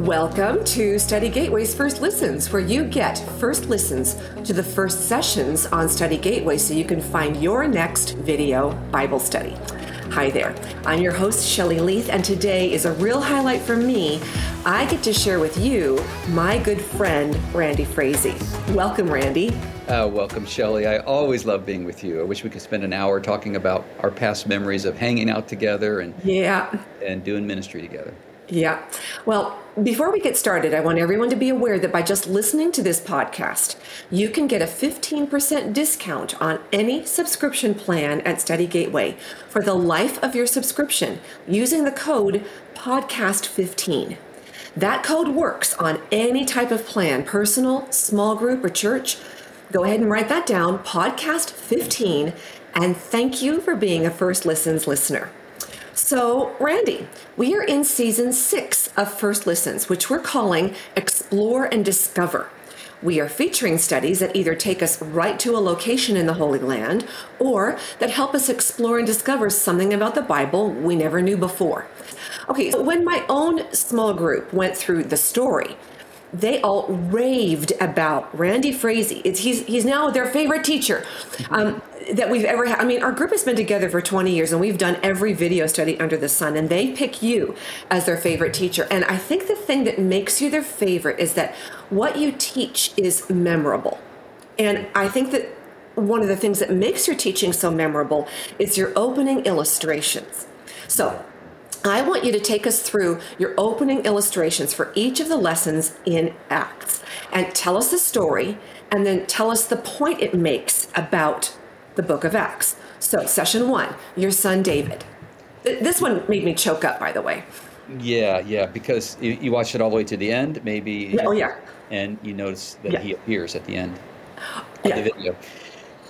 Welcome to Study Gateway's First Listens, where you get first listens to the first sessions on Study Gateway so you can find your next video Bible study. Hi there. I'm your host, Shelley Leith, and today is a real highlight for me. I get to share with you my good friend, Randy Frazee. Welcome, Randy. Uh, welcome, Shelley. I always love being with you. I wish we could spend an hour talking about our past memories of hanging out together and yeah, and doing ministry together. Yeah. Well, before we get started, I want everyone to be aware that by just listening to this podcast, you can get a 15% discount on any subscription plan at Study Gateway for the life of your subscription using the code podcast15. That code works on any type of plan, personal, small group, or church. Go ahead and write that down, podcast15, and thank you for being a First Listens listener. So, Randy, we are in season six of First Listens, which we're calling Explore and Discover. We are featuring studies that either take us right to a location in the Holy Land or that help us explore and discover something about the Bible we never knew before. Okay, so when my own small group went through the story, they all raved about Randy Frazee. It's, he's, he's now their favorite teacher. Um, that we've ever had. I mean, our group has been together for 20 years and we've done every video study under the sun, and they pick you as their favorite teacher. And I think the thing that makes you their favorite is that what you teach is memorable. And I think that one of the things that makes your teaching so memorable is your opening illustrations. So, I want you to take us through your opening illustrations for each of the lessons in Acts and tell us the story and then tell us the point it makes about the book of Acts. So, session one, your son David. This one made me choke up, by the way. Yeah, yeah, because you, you watched it all the way to the end, maybe. Oh, yeah. And you notice that yeah. he appears at the end of yeah. the video.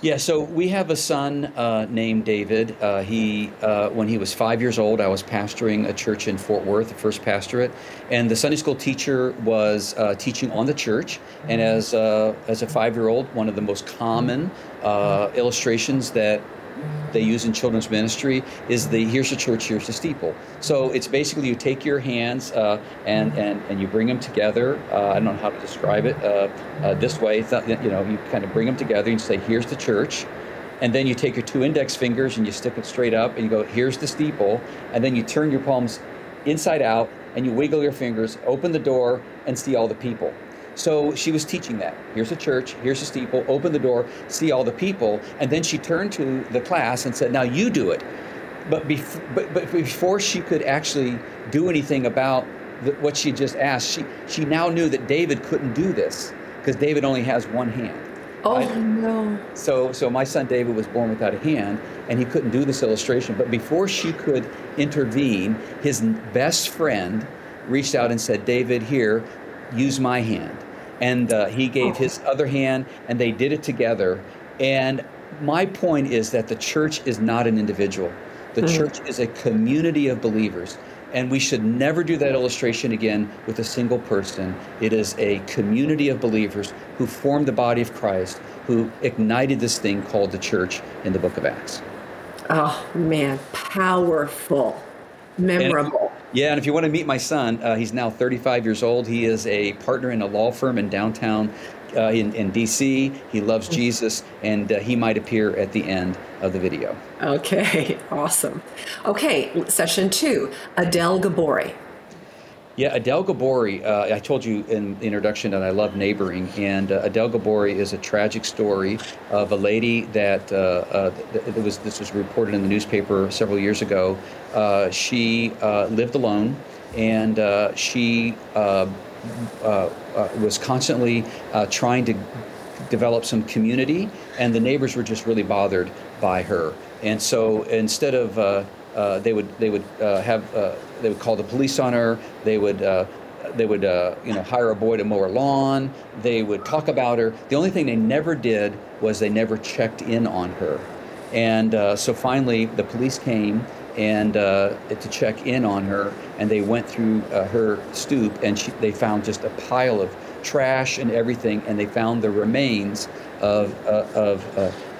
Yeah, so we have a son uh, named David. Uh, he, uh, when he was five years old, I was pastoring a church in Fort Worth, the first pastorate, and the Sunday school teacher was uh, teaching on the church. And as uh, as a five year old, one of the most common uh, illustrations that they use in children's ministry is the here's the church, here's the steeple. So it's basically you take your hands uh, and, and and you bring them together. Uh, I don't know how to describe it uh, uh this way. you know, you kind of bring them together and you say here's the church. And then you take your two index fingers and you stick it straight up and you go, here's the steeple. And then you turn your palms inside out and you wiggle your fingers, open the door, and see all the people. So she was teaching that. Here's a church, here's a steeple, open the door, see all the people. And then she turned to the class and said, Now you do it. But, bef- but, but before she could actually do anything about the, what she just asked, she, she now knew that David couldn't do this because David only has one hand. Oh right? no! So, so my son David was born without a hand, and he couldn't do this illustration. But before she could intervene, his best friend reached out and said, "David, here, use my hand. And uh, he gave his other hand, and they did it together. And my point is that the church is not an individual. The mm-hmm. church is a community of believers. And we should never do that illustration again with a single person. It is a community of believers who formed the body of Christ, who ignited this thing called the church in the book of Acts. Oh, man, powerful, memorable. Yeah, and if you want to meet my son, uh, he's now 35 years old. He is a partner in a law firm in downtown uh, in, in DC. He loves mm. Jesus, and uh, he might appear at the end of the video. Okay, awesome. Okay, session two Adele Gabori. Yeah, Adele Gabori. Uh, I told you in the introduction that I love neighboring, and uh, Adele Gabori is a tragic story of a lady that uh, uh it was. This was reported in the newspaper several years ago. Uh, she uh, lived alone, and she was constantly trying to develop some community, and the neighbors were just really bothered by her. And so instead of uh, they would they would uh, have uh, they would call the police on her. They would uh, they would uh, you know hire a boy to mow her lawn. They would talk about her. The only thing they never did was they never checked in on her. And uh, so finally, the police came and to check in on her, and they went through her stoop, and she, they found just a pile of trash and everything, and they found the remains of of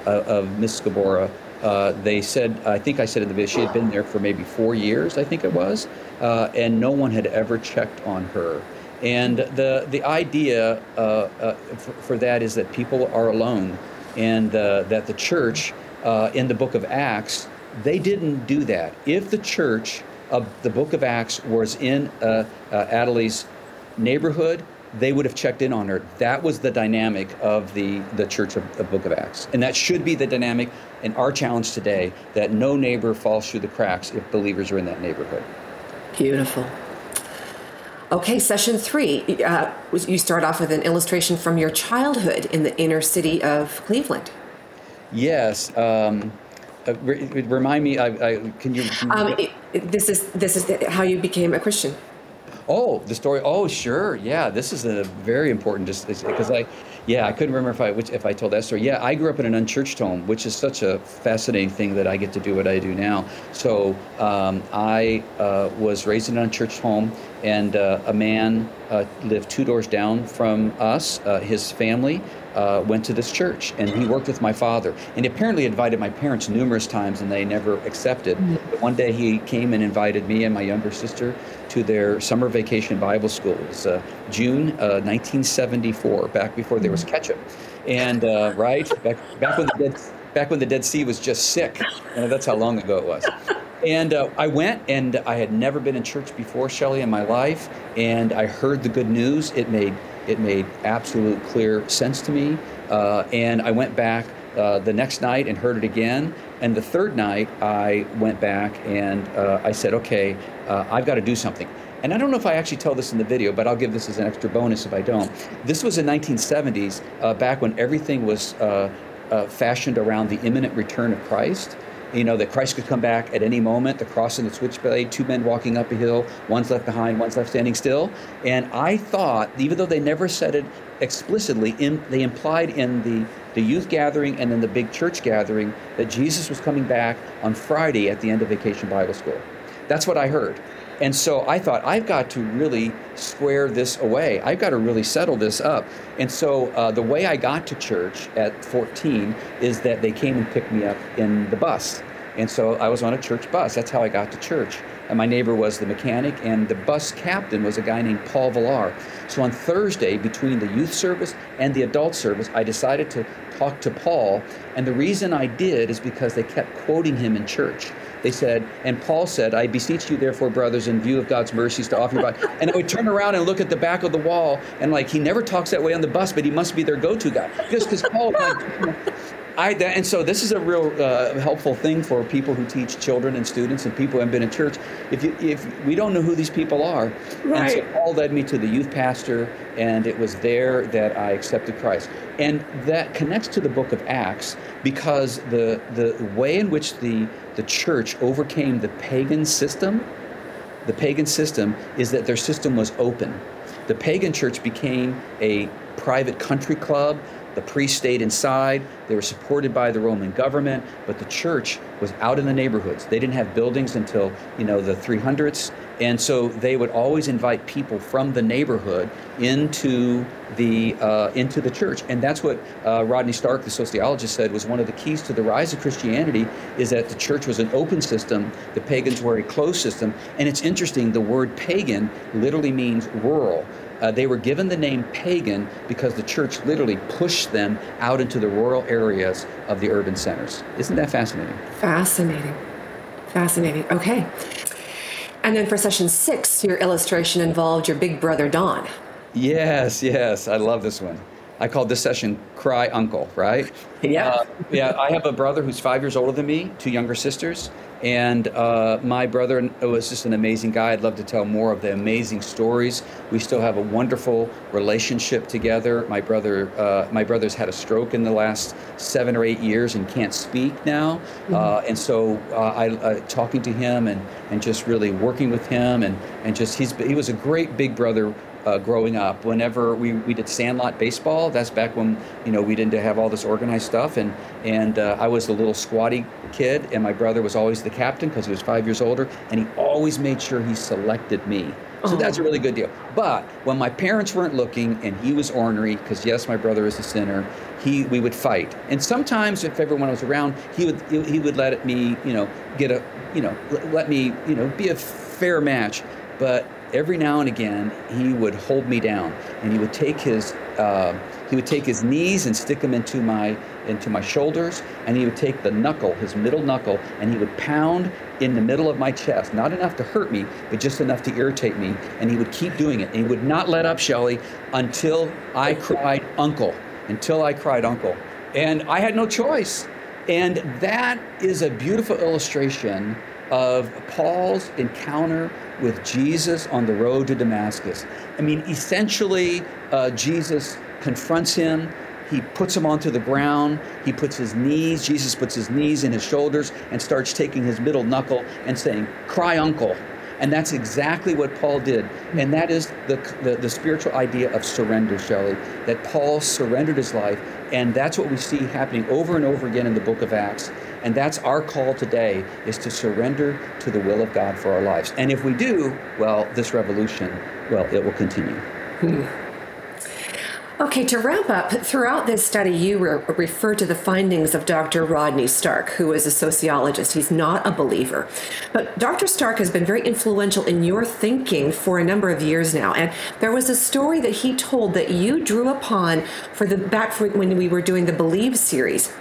of Miss Gabora uh, they said, I think I said in the video, she had been there for maybe four years, I think it was, uh, and no one had ever checked on her. And the, the idea uh, uh, for, for, that is that people are alone and uh, that the church in the book of Acts, they didn't do that. If the church of the book of Acts was in Adelai's neighborhood, they would have checked in on her. That was the dynamic of the, the church of the book of Acts. And that should be the dynamic in our challenge today that no neighbor falls through the cracks if believers are in that neighborhood. Beautiful. Okay, session three. Uh, you start off with an illustration from your childhood in the inner city of Cleveland. Yes. Um, uh, re- remind me. I, I, can you? Um, it, this is this is how you became a Christian. Oh, the story. Oh, sure. Yeah, this is a very important just because I yeah, I couldn't remember if I which, if I told that story. Yeah, I grew up in an unchurched home, which is such a fascinating thing that I get to do what I do now. So um, I uh, was raised in an unchurched home, and uh, a man uh, lived two doors down from us. Uh, his family uh, went to this church, and he worked with my father. And he apparently invited my parents numerous times, and they never accepted. Mm-hmm. But one day he came and invited me and my younger sister to their summer vacation Bible school. It was uh, June 1974, back before there was ketchup, and right back back when the Dead back when the Dead Sea was just sick. that's how long ago it was. And uh, I went, and I had never been in church before, Shelley, in my life. And I heard the good news. It made it made absolute clear sense to me. Uh, and I went back uh, the next night and heard it again. And the third night, I went back and uh, I said, "Okay, uh, I've got to do something." And I don't know if I actually tell this in the video, but I'll give this as an extra bonus if I don't. This was in 1970s, uh, back when everything was fashioned around the imminent return of Christ you know, that Christ could come back at any moment, the cross and the switchblade, two men walking up a hill, one's left behind, one's left standing still. And I thought, even though they never said it explicitly, in, they implied in the, the youth gathering and in the big church gathering that Jesus was coming back on Friday at the end of Vacation Bible School. That's what I heard. And so I thought, I've got to really square this away. I've got to really settle this up. And so uh, the way I got to church at 14 is that they came and picked me up in the bus. And so I was on a church bus. That's how I got to church. And my neighbor was the mechanic, and the bus captain was a guy named Paul Villar. So on Thursday, between the youth service and the adult service, I decided to talk to Paul. And the reason I did is because they kept quoting him in church. They said, and Paul said, I beseech you, therefore, brothers, in view of God's mercies, to offer your body. And I would turn around and look at the back of the wall, and like, he never talks that way on the bus, but he must be their go to guy. Just because Paul, I, and so this is a real uh, helpful thing for people who teach children and students and people who have been in church. If you, if we don't know who these people are, right. and so Paul led me to the youth pastor, and it was there that I accepted Christ, and that connects to the book of Acts because the the way in which the the church overcame the pagan system, the pagan system is that their system was open. The pagan church became a private country club the priests stayed inside. They were supported by the Roman government, but the church was out in the neighborhoods. They didn't have buildings until, you know, the 300s. And so they would always invite people from the neighborhood into the uh, into the church, and that's what uh, Rodney Stark, the sociologist, said was one of the keys to the rise of Christianity is that the church was an open system, the pagans were a closed system, and it's interesting. The word pagan literally means rural. Uh, they were given the name pagan because the church literally pushed them out into the rural areas of the urban centers. Isn't that fascinating? Fascinating. Fascinating. Okay. And then for session six, your illustration involved your big brother Don. Yes, yes. I love this one. I called this session Cry Uncle, right? Yeah. Uh, yeah, I have a brother who's five years older than me, two younger sisters. And uh, my brother was just an amazing guy. I'd love to tell more of the amazing stories. We still have a wonderful relationship together. My brother, uh, my brother's had a stroke in the last seven or eight years and can't speak now. Mm-hmm. Uh, and so uh, I uh, talking to him and, and just really working with him and, and just he's he was a great big brother uh, growing up. Whenever we, we did sandlot baseball, that's back when you know we didn't have all this organized stuff, and and uh, I was the little squatty kid, and my brother was always the captain because he was five years older, and he always made sure he selected me. So that's a really good deal. But when my parents weren't looking and he was ornery, because yes, my brother is a sinner, he we would fight. And sometimes if everyone was around, he would he would let me, you know, get a, you know, let me, you know, be a fair match. But every now and again he would hold me down, and he would take his uh, he would take his knees and stick them into my into my shoulders, and he would take the knuckle, his middle knuckle, and he would pound in the middle of my chest, not enough to hurt me, but just enough to irritate me. And he would keep doing it. And he would not let up, shelly until I cried, Uncle, until I cried, Uncle. And I had no choice. And that is a beautiful illustration of Paul's encounter with Jesus on the road to Damascus. I mean, essentially, uh, Jesus confronts him. He puts him onto the ground. He puts his knees, Jesus puts his knees in his shoulders and starts taking his middle knuckle and saying, Cry, uncle. And that's exactly what Paul did. And that is the, the, the, spiritual idea of surrender, Shelley, that Paul surrendered his life. And that's what we see happening over and over again in the book of Acts. And that's our call today is to surrender to the will of God for our lives. And if we do, well, this revolution, well, it will continue. Hmm. Okay, to wrap up, throughout this study, you re- refer to the findings of Dr. Rodney Stark, who is a sociologist. He's not a believer. But Dr. Stark has been very influential in your thinking for a number of years now. And there was a story that he told that you drew upon for the back when we were doing the Believe series.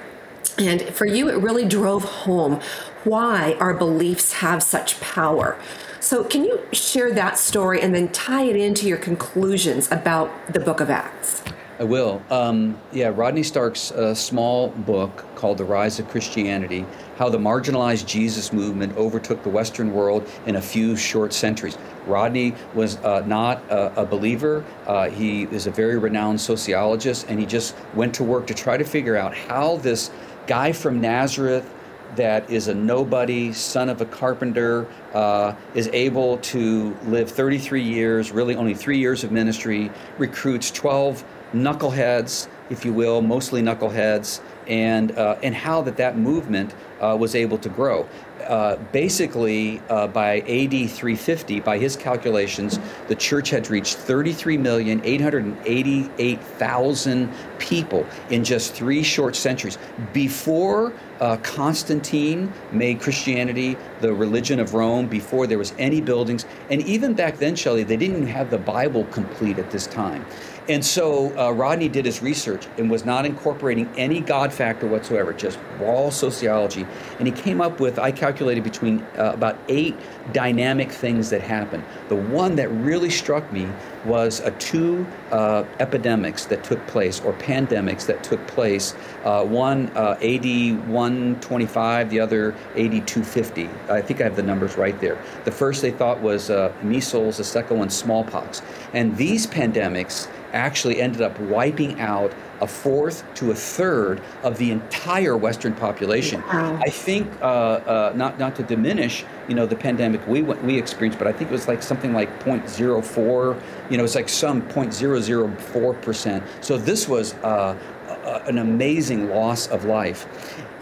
And for you, it really drove home why our beliefs have such power. So, can you share that story and then tie it into your conclusions about the book of Acts? I will. Um, yeah, Rodney Stark's uh, small book called The Rise of Christianity How the Marginalized Jesus Movement Overtook the Western World in a Few Short Centuries. Rodney was uh, not a, a believer. Uh, he is a very renowned sociologist, and he just went to work to try to figure out how this guy from Nazareth that is a nobody, son of a carpenter, uh, is able to live 33 years, really only three years of ministry, recruits 12 knuckleheads, if you will, mostly knuckleheads, and, uh, and how that, that movement uh, was able to grow. Uh, basically, uh, by AD 350, by his calculations, the church had reached 33,888,000 people in just three short centuries. Before uh, Constantine made Christianity the religion of Rome, before there was any buildings, and even back then, Shelley, they didn't have the Bible complete at this time. And so uh, Rodney did his research and was not incorporating any God factor whatsoever, just raw sociology. And he came up with, I calculated between uh, about eight dynamic things that happened. The one that really struck me was two uh, epidemics that took place, or pandemics that took place. Uh, one uh, AD 125, the other AD 250. I think I have the numbers right there. The first they thought was uh, measles, the second one smallpox. And these pandemics actually ended up wiping out a fourth to a third of the entire Western population. Wow. I think, uh, uh, not not to diminish, you know, the pandemic we we experienced, but I think it was like something like 0.04. You know, it's like some 0.004 percent. So this was uh, a, an amazing loss of life.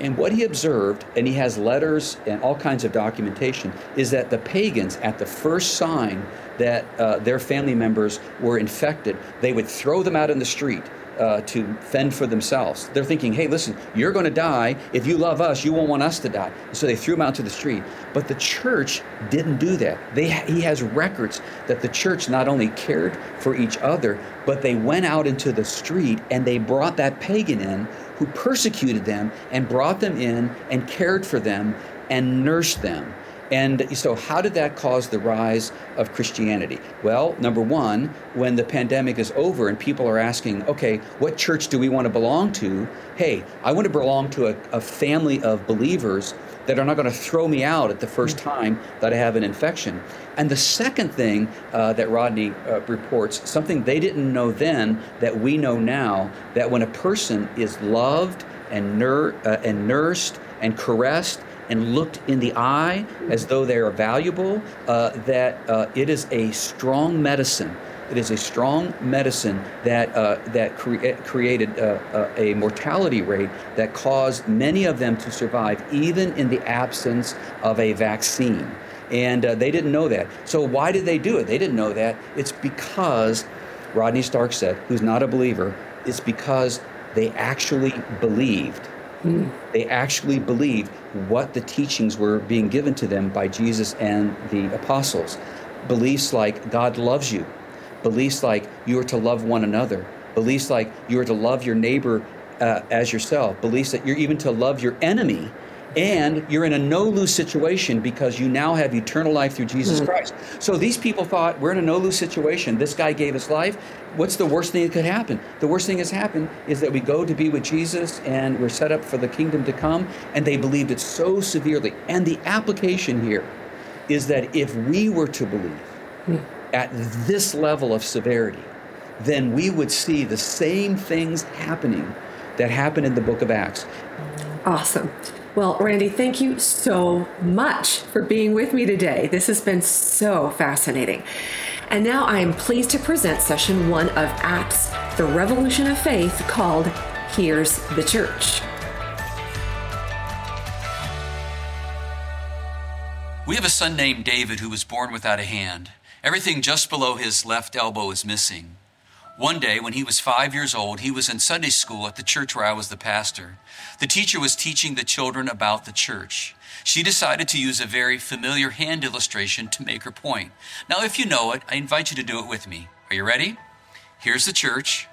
And what he observed, and he has letters and all kinds of documentation, is that the pagans, at the first sign that uh, their family members were infected, they would throw them out in the street. Uh, to fend for themselves. They're thinking, hey, listen, you're going to die. If you love us, you won't want us to die. So they threw him out to the street. But the church didn't do that. They, he has records that the church not only cared for each other, but they went out into the street and they brought that pagan in who persecuted them and brought them in and cared for them and nursed them. And so, how did that cause the rise of Christianity? Well, number one, when the pandemic is over and people are asking, okay, what church do we want to belong to? Hey, I want to belong to a, a family of believers that are not going to throw me out at the first mm. time that I have an infection. And the second thing uh, that Rodney uh, reports, something they didn't know then that we know now, that when a person is loved and, nur- uh, and nursed and caressed and looked in the eye as though they are valuable, uh, that uh, it is a strong medicine. It is a strong medicine that uh, that cre- created uh, uh, a mortality rate that caused many of them to survive, even in the absence of a vaccine. And uh, they didn't know that. So why did they do it? They didn't know that. It's because Rodney Stark said, who's not a believer, it's because they actually believed Mm. They actually believed what the teachings were being given to them by Jesus and the apostles. beliefs like God loves you, beliefs like you are to love one another, beliefs like you are to love your neighbor uh, as yourself, beliefs that you're even to love your enemy and you're in a no lose situation because you now have eternal life through Jesus mm. Christ. So these people thought, we're in a no lose situation. This guy gave us life. What's the worst thing that could happen? The worst thing that's happened is that we go to be with Jesus and we're set up for the kingdom to come. And they believed it so severely. And the application here is that if we were to believe mm. at this level of severity, then we would see the same things happening that happened in the book of Acts. Awesome. Well, Randy, thank you so much for being with me today. This has been so fascinating. And now I am pleased to present session one of Acts, The Revolution of Faith, called Here's the Church. We have a son named David who was born without a hand. Everything just below his left elbow is missing. One day, when he was five years old, he was in Sunday school at the church where I was the pastor. The teacher was teaching the children about the church. She decided to use a very familiar hand illustration to make her point. Now, if you know it, I invite you to do it with me. Are you ready? Here's the church.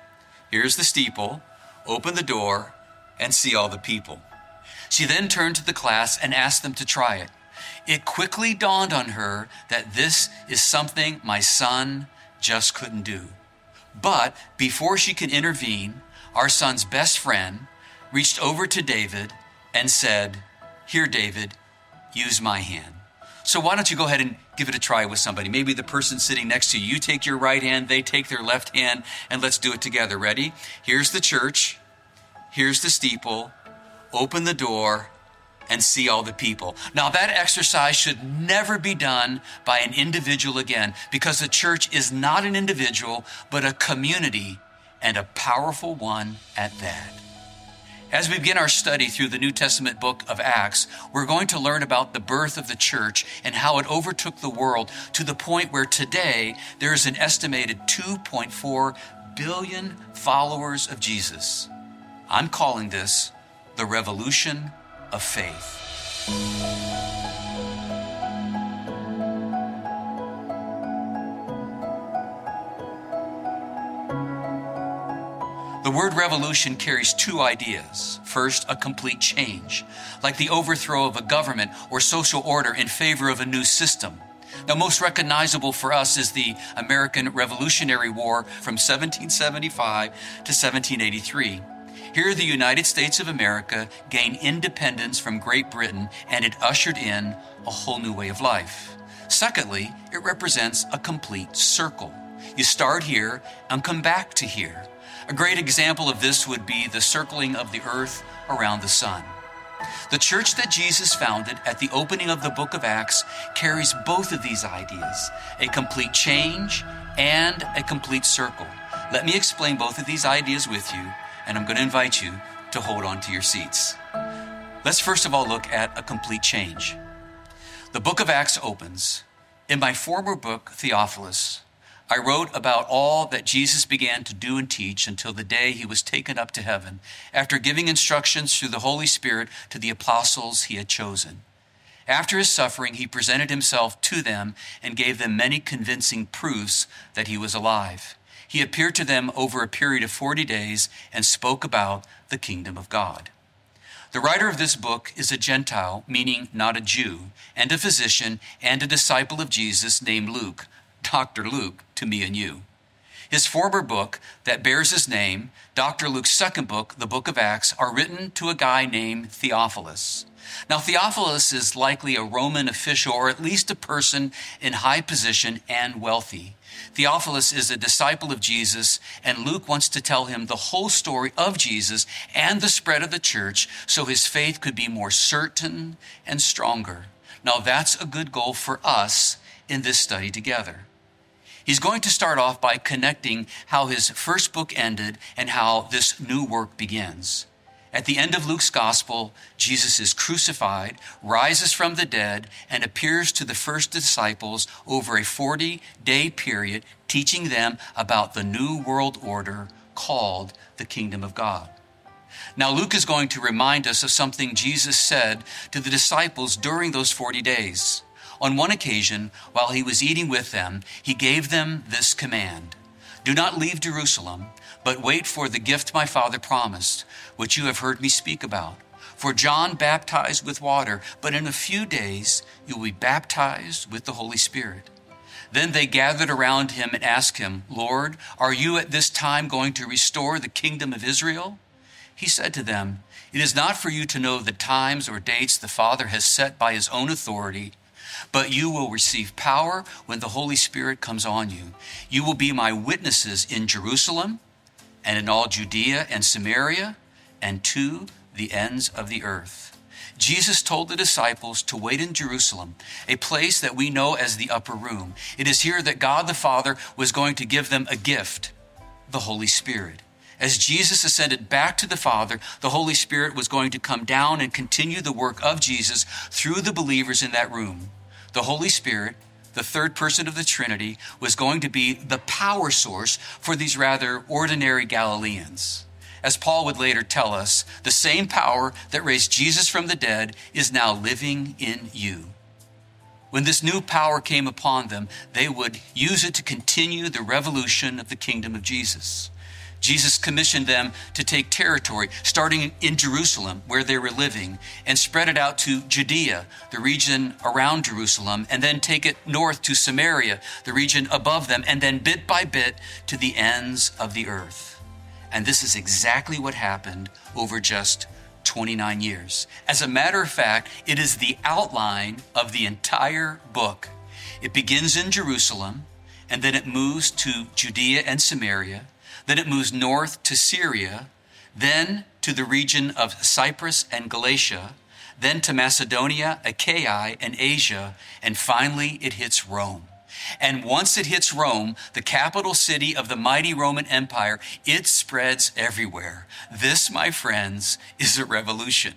Here's the steeple. Open the door and see all the people. She then turned to the class and asked them to try it. It quickly dawned on her that this is something my son just couldn't do. But before she could intervene, our son's best friend reached over to David and said, Here, David, use my hand. So why don't you go ahead and give it a try with somebody? Maybe the person sitting next to you, you take your right hand, they take their left hand, and let's do it together. Ready? Here's the church. Here's the steeple. Open the door and see all the people. Now, that exercise should never be done by an individual again because the church is not an individual, but a community and a powerful one at that. As we begin our study through the New Testament book of Acts, we're going to learn about the birth of the church and how it overtook the world to the point where today there is an estimated 2.4 billion followers of Jesus. I'm calling this the revolution of faith. The word revolution carries two ideas. First, a complete change, like the overthrow of a government or social order in favor of a new system. Now, most recognizable for us is the American Revolutionary War from 1775 to 1783. Here, the United States of America gained independence from Great Britain and it ushered in a whole new way of life. Secondly, it represents a complete circle. You start here and come back to here. A great example of this would be the circling of the earth around the sun. The church that Jesus founded at the opening of the book of Acts carries both of these ideas a complete change and a complete circle. Let me explain both of these ideas with you and I'm going to invite you to hold on to your seats. Let's first of all look at a complete change. The book of Acts opens. In my former book, Theophilus, I wrote about all that Jesus began to do and teach until the day he was taken up to heaven, after giving instructions through the Holy Spirit to the apostles he had chosen. After his suffering, he presented himself to them and gave them many convincing proofs that he was alive he appeared to them over a period of 40 days and spoke about the kingdom of God. The writer of this book is a Gentile, meaning not a Jew, and a physician and a disciple of Jesus named Luke, Dr. Luke, to me and you. His former book that bears his name, Dr. Luke's second book, the book of Acts, are written to a guy named Theophilus. Now, Theophilus is likely a Roman official or at least a person in high position and wealthy. Theophilus is a disciple of Jesus, and Luke wants to tell him the whole story of Jesus and the spread of the church so his faith could be more certain and stronger. Now, that's a good goal for us in this study together. He's going to start off by connecting how his first book ended and how this new work begins. At the end of Luke's gospel, Jesus is crucified, rises from the dead, and appears to the first disciples over a 40 day period, teaching them about the new world order called the kingdom of God. Now, Luke is going to remind us of something Jesus said to the disciples during those 40 days. On one occasion, while he was eating with them, he gave them this command Do not leave Jerusalem, but wait for the gift my Father promised, which you have heard me speak about. For John baptized with water, but in a few days you will be baptized with the Holy Spirit. Then they gathered around him and asked him, Lord, are you at this time going to restore the kingdom of Israel? He said to them, It is not for you to know the times or dates the Father has set by his own authority, but you will receive power when the Holy Spirit comes on you. You will be my witnesses in Jerusalem and in all Judea and Samaria and to the ends of the earth. Jesus told the disciples to wait in Jerusalem, a place that we know as the upper room. It is here that God the Father was going to give them a gift, the Holy Spirit. As Jesus ascended back to the Father, the Holy Spirit was going to come down and continue the work of Jesus through the believers in that room. The Holy Spirit, the third person of the Trinity, was going to be the power source for these rather ordinary Galileans. As Paul would later tell us, the same power that raised Jesus from the dead is now living in you. When this new power came upon them, they would use it to continue the revolution of the kingdom of Jesus. Jesus commissioned them to take territory, starting in Jerusalem, where they were living, and spread it out to Judea, the region around Jerusalem, and then take it north to Samaria, the region above them, and then bit by bit to the ends of the earth. And this is exactly what happened over just 29 years. As a matter of fact, it is the outline of the entire book. It begins in Jerusalem, and then it moves to Judea and Samaria then it moves north to Syria, then to the region of Cyprus and Galatia, then to Macedonia, Achaia, and Asia, and finally it hits Rome. And once it hits Rome, the capital city of the mighty Roman Empire, it spreads everywhere. This, my friends, is a revolution.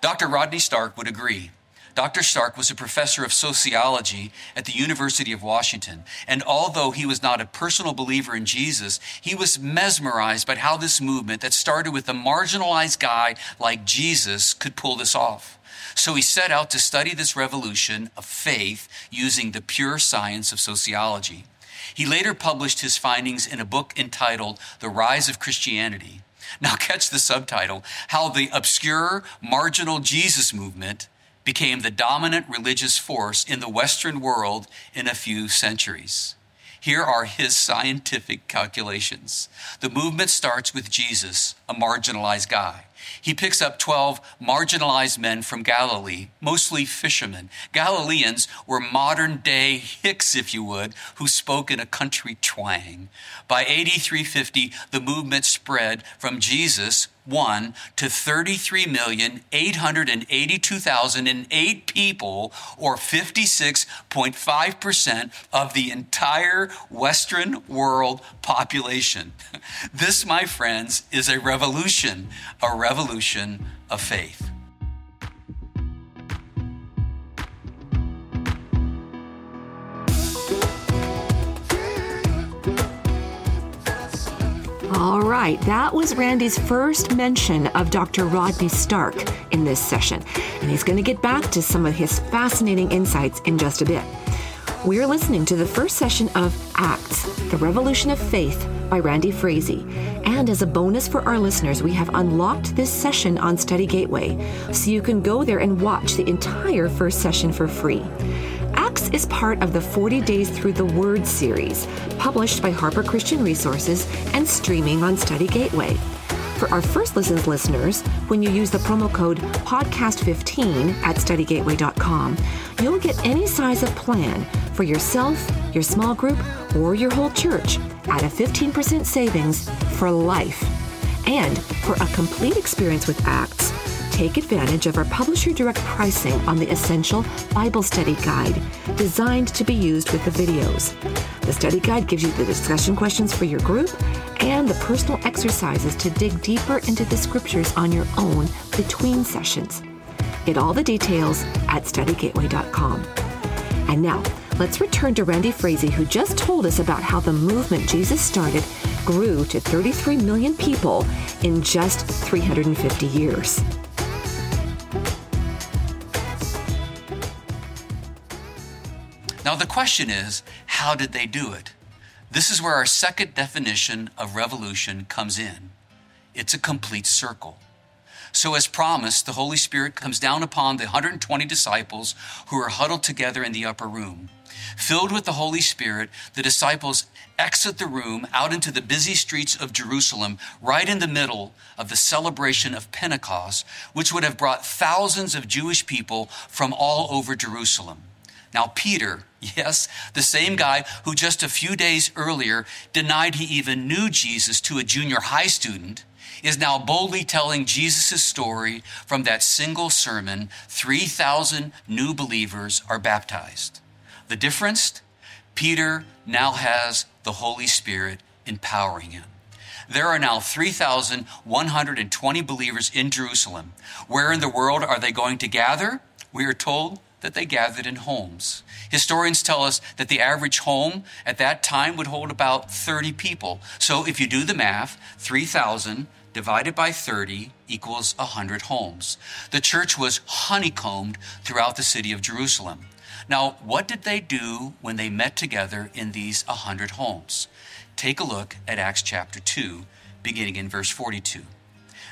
Dr. Rodney Stark would agree. Dr. Stark was a professor of sociology at the University of Washington, and although he was not a personal believer in Jesus, he was mesmerized by how this movement that started with a marginalized guy like Jesus could pull this off. So he set out to study this revolution of faith using the pure science of sociology. He later published his findings in a book entitled The Rise of Christianity. Now, catch the subtitle How the Obscure Marginal Jesus Movement became the dominant religious force in the Western world in a few centuries. Here are his scientific calculations. The movement starts with Jesus, a marginalized guy. He picks up 12 marginalized men from Galilee, mostly fishermen. Galileans were modern day Hicks, if you would, who spoke in a country twang. By AD 350, the movement spread from Jesus, one to 33,882,008 people, or 56.5% of the entire Western world population. This, my friends, is a revolution, a revolution of faith. Right, that was Randy's first mention of Dr. Rodney Stark in this session, and he's going to get back to some of his fascinating insights in just a bit. We're listening to the first session of Acts, The Revolution of Faith by Randy Frazee. And as a bonus for our listeners, we have unlocked this session on Study Gateway, so you can go there and watch the entire first session for free. Is part of the 40 Days Through the Word series, published by Harper Christian Resources and streaming on Study Gateway. For our first listens listeners, when you use the promo code podcast15 at studygateway.com, you'll get any size of plan for yourself, your small group, or your whole church at a 15% savings for life. And for a complete experience with Acts, take advantage of our publisher direct pricing on the Essential Bible Study Guide, designed to be used with the videos. The study guide gives you the discussion questions for your group and the personal exercises to dig deeper into the scriptures on your own between sessions. Get all the details at studygateway.com. And now, let's return to Randy Frazee, who just told us about how the movement Jesus started grew to 33 million people in just 350 years. Now, the question is how did they do it? This is where our second definition of revolution comes in it's a complete circle. So, as promised, the Holy Spirit comes down upon the 120 disciples who are huddled together in the upper room. Filled with the Holy Spirit, the disciples exit the room out into the busy streets of Jerusalem, right in the middle of the celebration of Pentecost, which would have brought thousands of Jewish people from all over Jerusalem. Now, Peter, yes, the same guy who just a few days earlier denied he even knew Jesus to a junior high student, is now boldly telling Jesus' story from that single sermon 3,000 new believers are baptized. The difference? Peter now has the Holy Spirit empowering him. There are now 3,120 believers in Jerusalem. Where in the world are they going to gather? We are told that they gathered in homes. Historians tell us that the average home at that time would hold about 30 people. So if you do the math, 3,000 divided by 30 equals 100 homes. The church was honeycombed throughout the city of Jerusalem. Now, what did they do when they met together in these 100 homes? Take a look at Acts chapter 2, beginning in verse 42.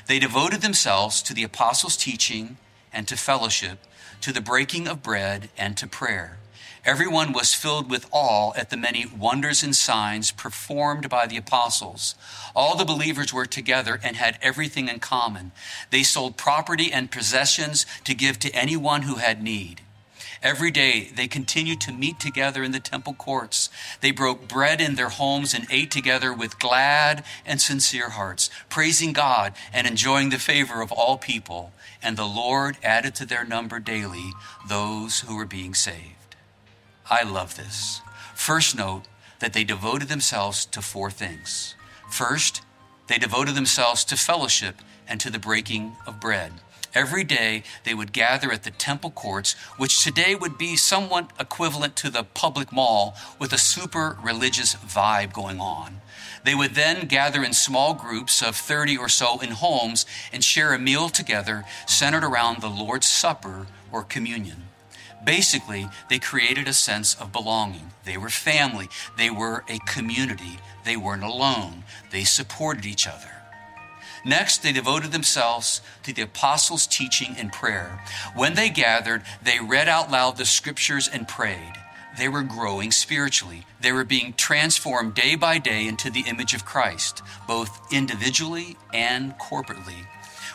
They devoted themselves to the apostles' teaching and to fellowship, to the breaking of bread and to prayer. Everyone was filled with awe at the many wonders and signs performed by the apostles. All the believers were together and had everything in common. They sold property and possessions to give to anyone who had need. Every day they continued to meet together in the temple courts. They broke bread in their homes and ate together with glad and sincere hearts, praising God and enjoying the favor of all people. And the Lord added to their number daily those who were being saved. I love this. First, note that they devoted themselves to four things. First, they devoted themselves to fellowship and to the breaking of bread. Every day they would gather at the temple courts, which today would be somewhat equivalent to the public mall with a super religious vibe going on. They would then gather in small groups of 30 or so in homes and share a meal together centered around the Lord's Supper or communion. Basically, they created a sense of belonging. They were family, they were a community, they weren't alone, they supported each other. Next, they devoted themselves to the apostles' teaching and prayer. When they gathered, they read out loud the scriptures and prayed. They were growing spiritually. They were being transformed day by day into the image of Christ, both individually and corporately.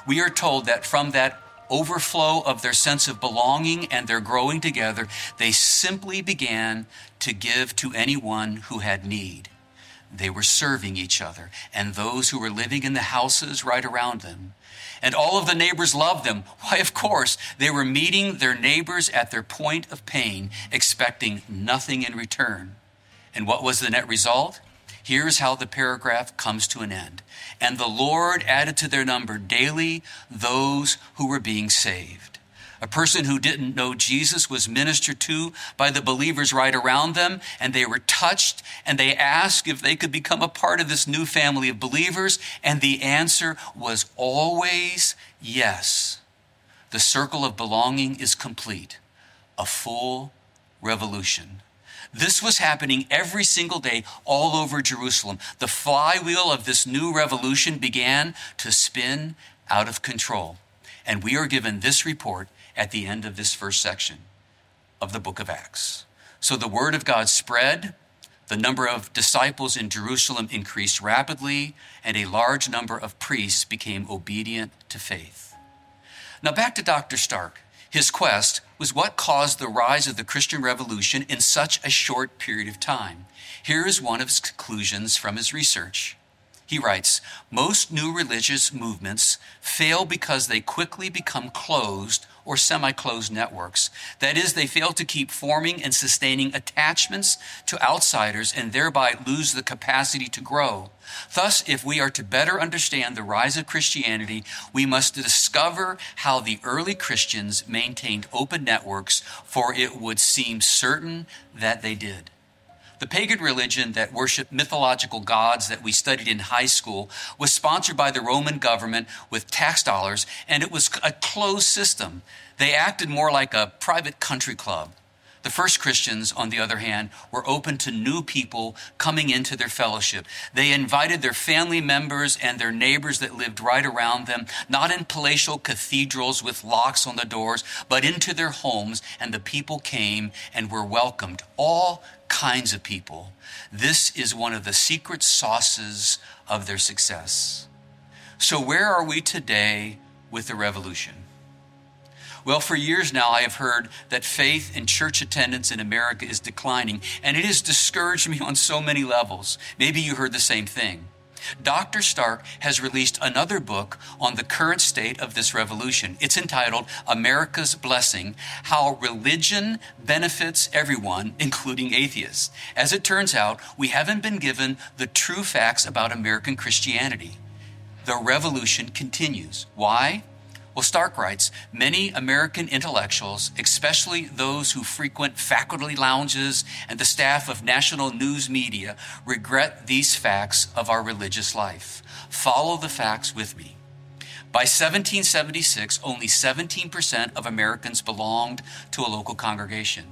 We are told that from that overflow of their sense of belonging and their growing together, they simply began to give to anyone who had need. They were serving each other and those who were living in the houses right around them. And all of the neighbors loved them. Why, of course, they were meeting their neighbors at their point of pain, expecting nothing in return. And what was the net result? Here's how the paragraph comes to an end. And the Lord added to their number daily those who were being saved. A person who didn't know Jesus was ministered to by the believers right around them, and they were touched, and they asked if they could become a part of this new family of believers, and the answer was always yes. The circle of belonging is complete, a full revolution. This was happening every single day all over Jerusalem. The flywheel of this new revolution began to spin out of control. And we are given this report at the end of this first section of the book of Acts. So the word of God spread, the number of disciples in Jerusalem increased rapidly, and a large number of priests became obedient to faith. Now back to Dr. Stark. His quest was what caused the rise of the Christian Revolution in such a short period of time. Here is one of his conclusions from his research. He writes Most new religious movements fail because they quickly become closed or semi closed networks. That is, they fail to keep forming and sustaining attachments to outsiders and thereby lose the capacity to grow. Thus, if we are to better understand the rise of Christianity, we must discover how the early Christians maintained open networks, for it would seem certain that they did. The pagan religion that worshiped mythological gods that we studied in high school was sponsored by the Roman government with tax dollars, and it was a closed system. They acted more like a private country club. The first Christians, on the other hand, were open to new people coming into their fellowship. They invited their family members and their neighbors that lived right around them, not in palatial cathedrals with locks on the doors, but into their homes, and the people came and were welcomed. All kinds of people. This is one of the secret sauces of their success. So, where are we today with the revolution? Well, for years now, I have heard that faith and church attendance in America is declining, and it has discouraged me on so many levels. Maybe you heard the same thing. Dr. Stark has released another book on the current state of this revolution. It's entitled America's Blessing How Religion Benefits Everyone, including Atheists. As it turns out, we haven't been given the true facts about American Christianity. The revolution continues. Why? Well, Stark writes many American intellectuals, especially those who frequent faculty lounges and the staff of national news media, regret these facts of our religious life. Follow the facts with me. By 1776, only 17% of Americans belonged to a local congregation.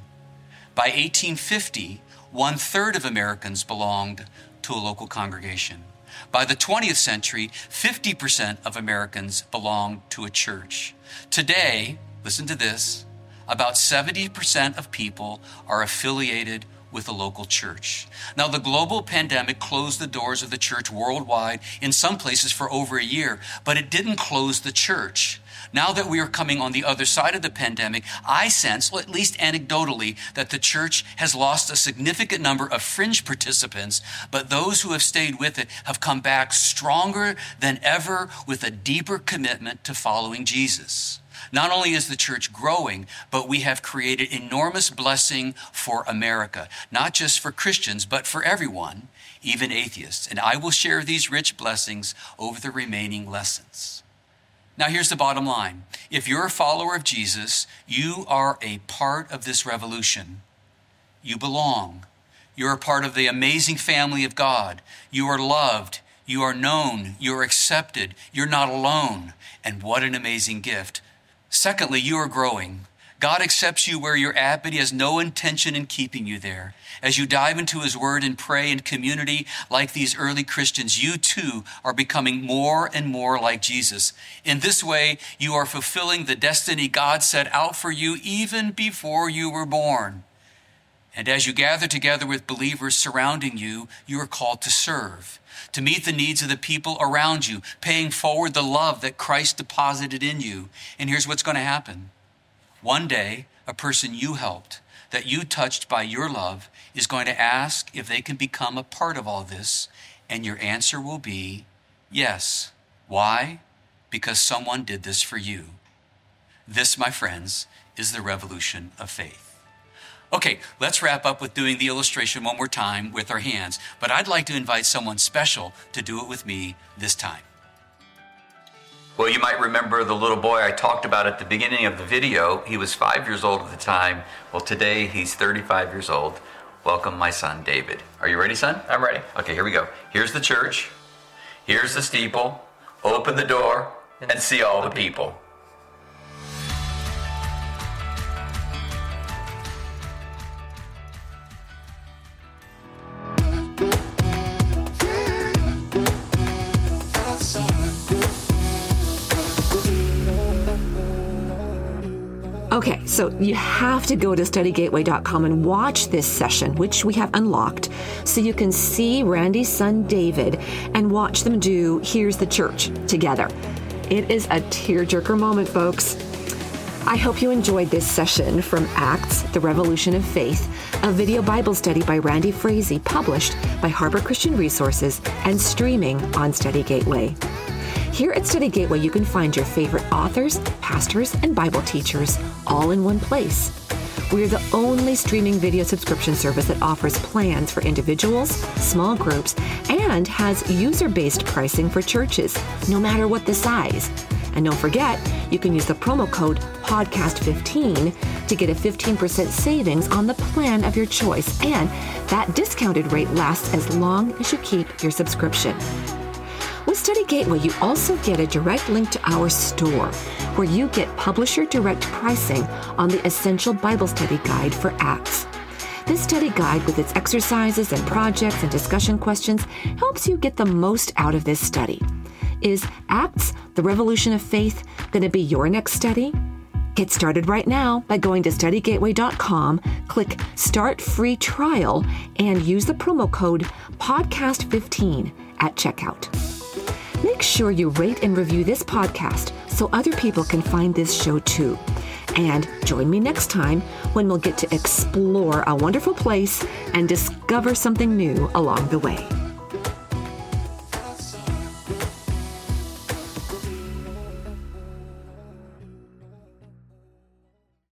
By 1850, one third of Americans belonged to a local congregation. By the 20th century, 50% of Americans belonged to a church. Today, listen to this, about 70% of people are affiliated with a local church. Now, the global pandemic closed the doors of the church worldwide in some places for over a year, but it didn't close the church. Now that we are coming on the other side of the pandemic, I sense, at least anecdotally, that the church has lost a significant number of fringe participants, but those who have stayed with it have come back stronger than ever with a deeper commitment to following Jesus. Not only is the church growing, but we have created enormous blessing for America, not just for Christians, but for everyone, even atheists. And I will share these rich blessings over the remaining lessons. Now, here's the bottom line if you're a follower of Jesus, you are a part of this revolution. You belong. You're a part of the amazing family of God. You are loved. You are known. You're accepted. You're not alone. And what an amazing gift. Secondly, you are growing. God accepts you where you're at, but He has no intention in keeping you there. As you dive into His Word and pray in community like these early Christians, you too are becoming more and more like Jesus. In this way, you are fulfilling the destiny God set out for you even before you were born. And as you gather together with believers surrounding you, you are called to serve, to meet the needs of the people around you, paying forward the love that Christ deposited in you. And here's what's going to happen one day, a person you helped, that you touched by your love, is going to ask if they can become a part of all this, and your answer will be yes. Why? Because someone did this for you. This, my friends, is the revolution of faith. Okay, let's wrap up with doing the illustration one more time with our hands, but I'd like to invite someone special to do it with me this time. Well, you might remember the little boy I talked about at the beginning of the video. He was five years old at the time. Well, today he's 35 years old. Welcome, my son, David. Are you ready, son? I'm ready. Okay, here we go. Here's the church. Here's the steeple. Open the door and see all the people. So you have to go to studygateway.com and watch this session, which we have unlocked, so you can see Randy's son David and watch them do Here's the Church together. It is a tearjerker moment, folks. I hope you enjoyed this session from Acts, The Revolution of Faith, a video Bible study by Randy Frazee, published by HarperChristian Resources and streaming on Study Gateway. Here at Study Gateway, you can find your favorite authors, pastors, and Bible teachers all in one place. We're the only streaming video subscription service that offers plans for individuals, small groups, and has user based pricing for churches, no matter what the size. And don't forget, you can use the promo code PODCAST15 to get a 15% savings on the plan of your choice. And that discounted rate lasts as long as you keep your subscription. Study Gateway, you also get a direct link to our store where you get publisher direct pricing on the Essential Bible Study Guide for Acts. This study guide, with its exercises and projects and discussion questions, helps you get the most out of this study. Is Acts, the Revolution of Faith, going to be your next study? Get started right now by going to studygateway.com, click Start Free Trial, and use the promo code PODCAST15 at checkout. Make sure you rate and review this podcast so other people can find this show too. And join me next time when we'll get to explore a wonderful place and discover something new along the way.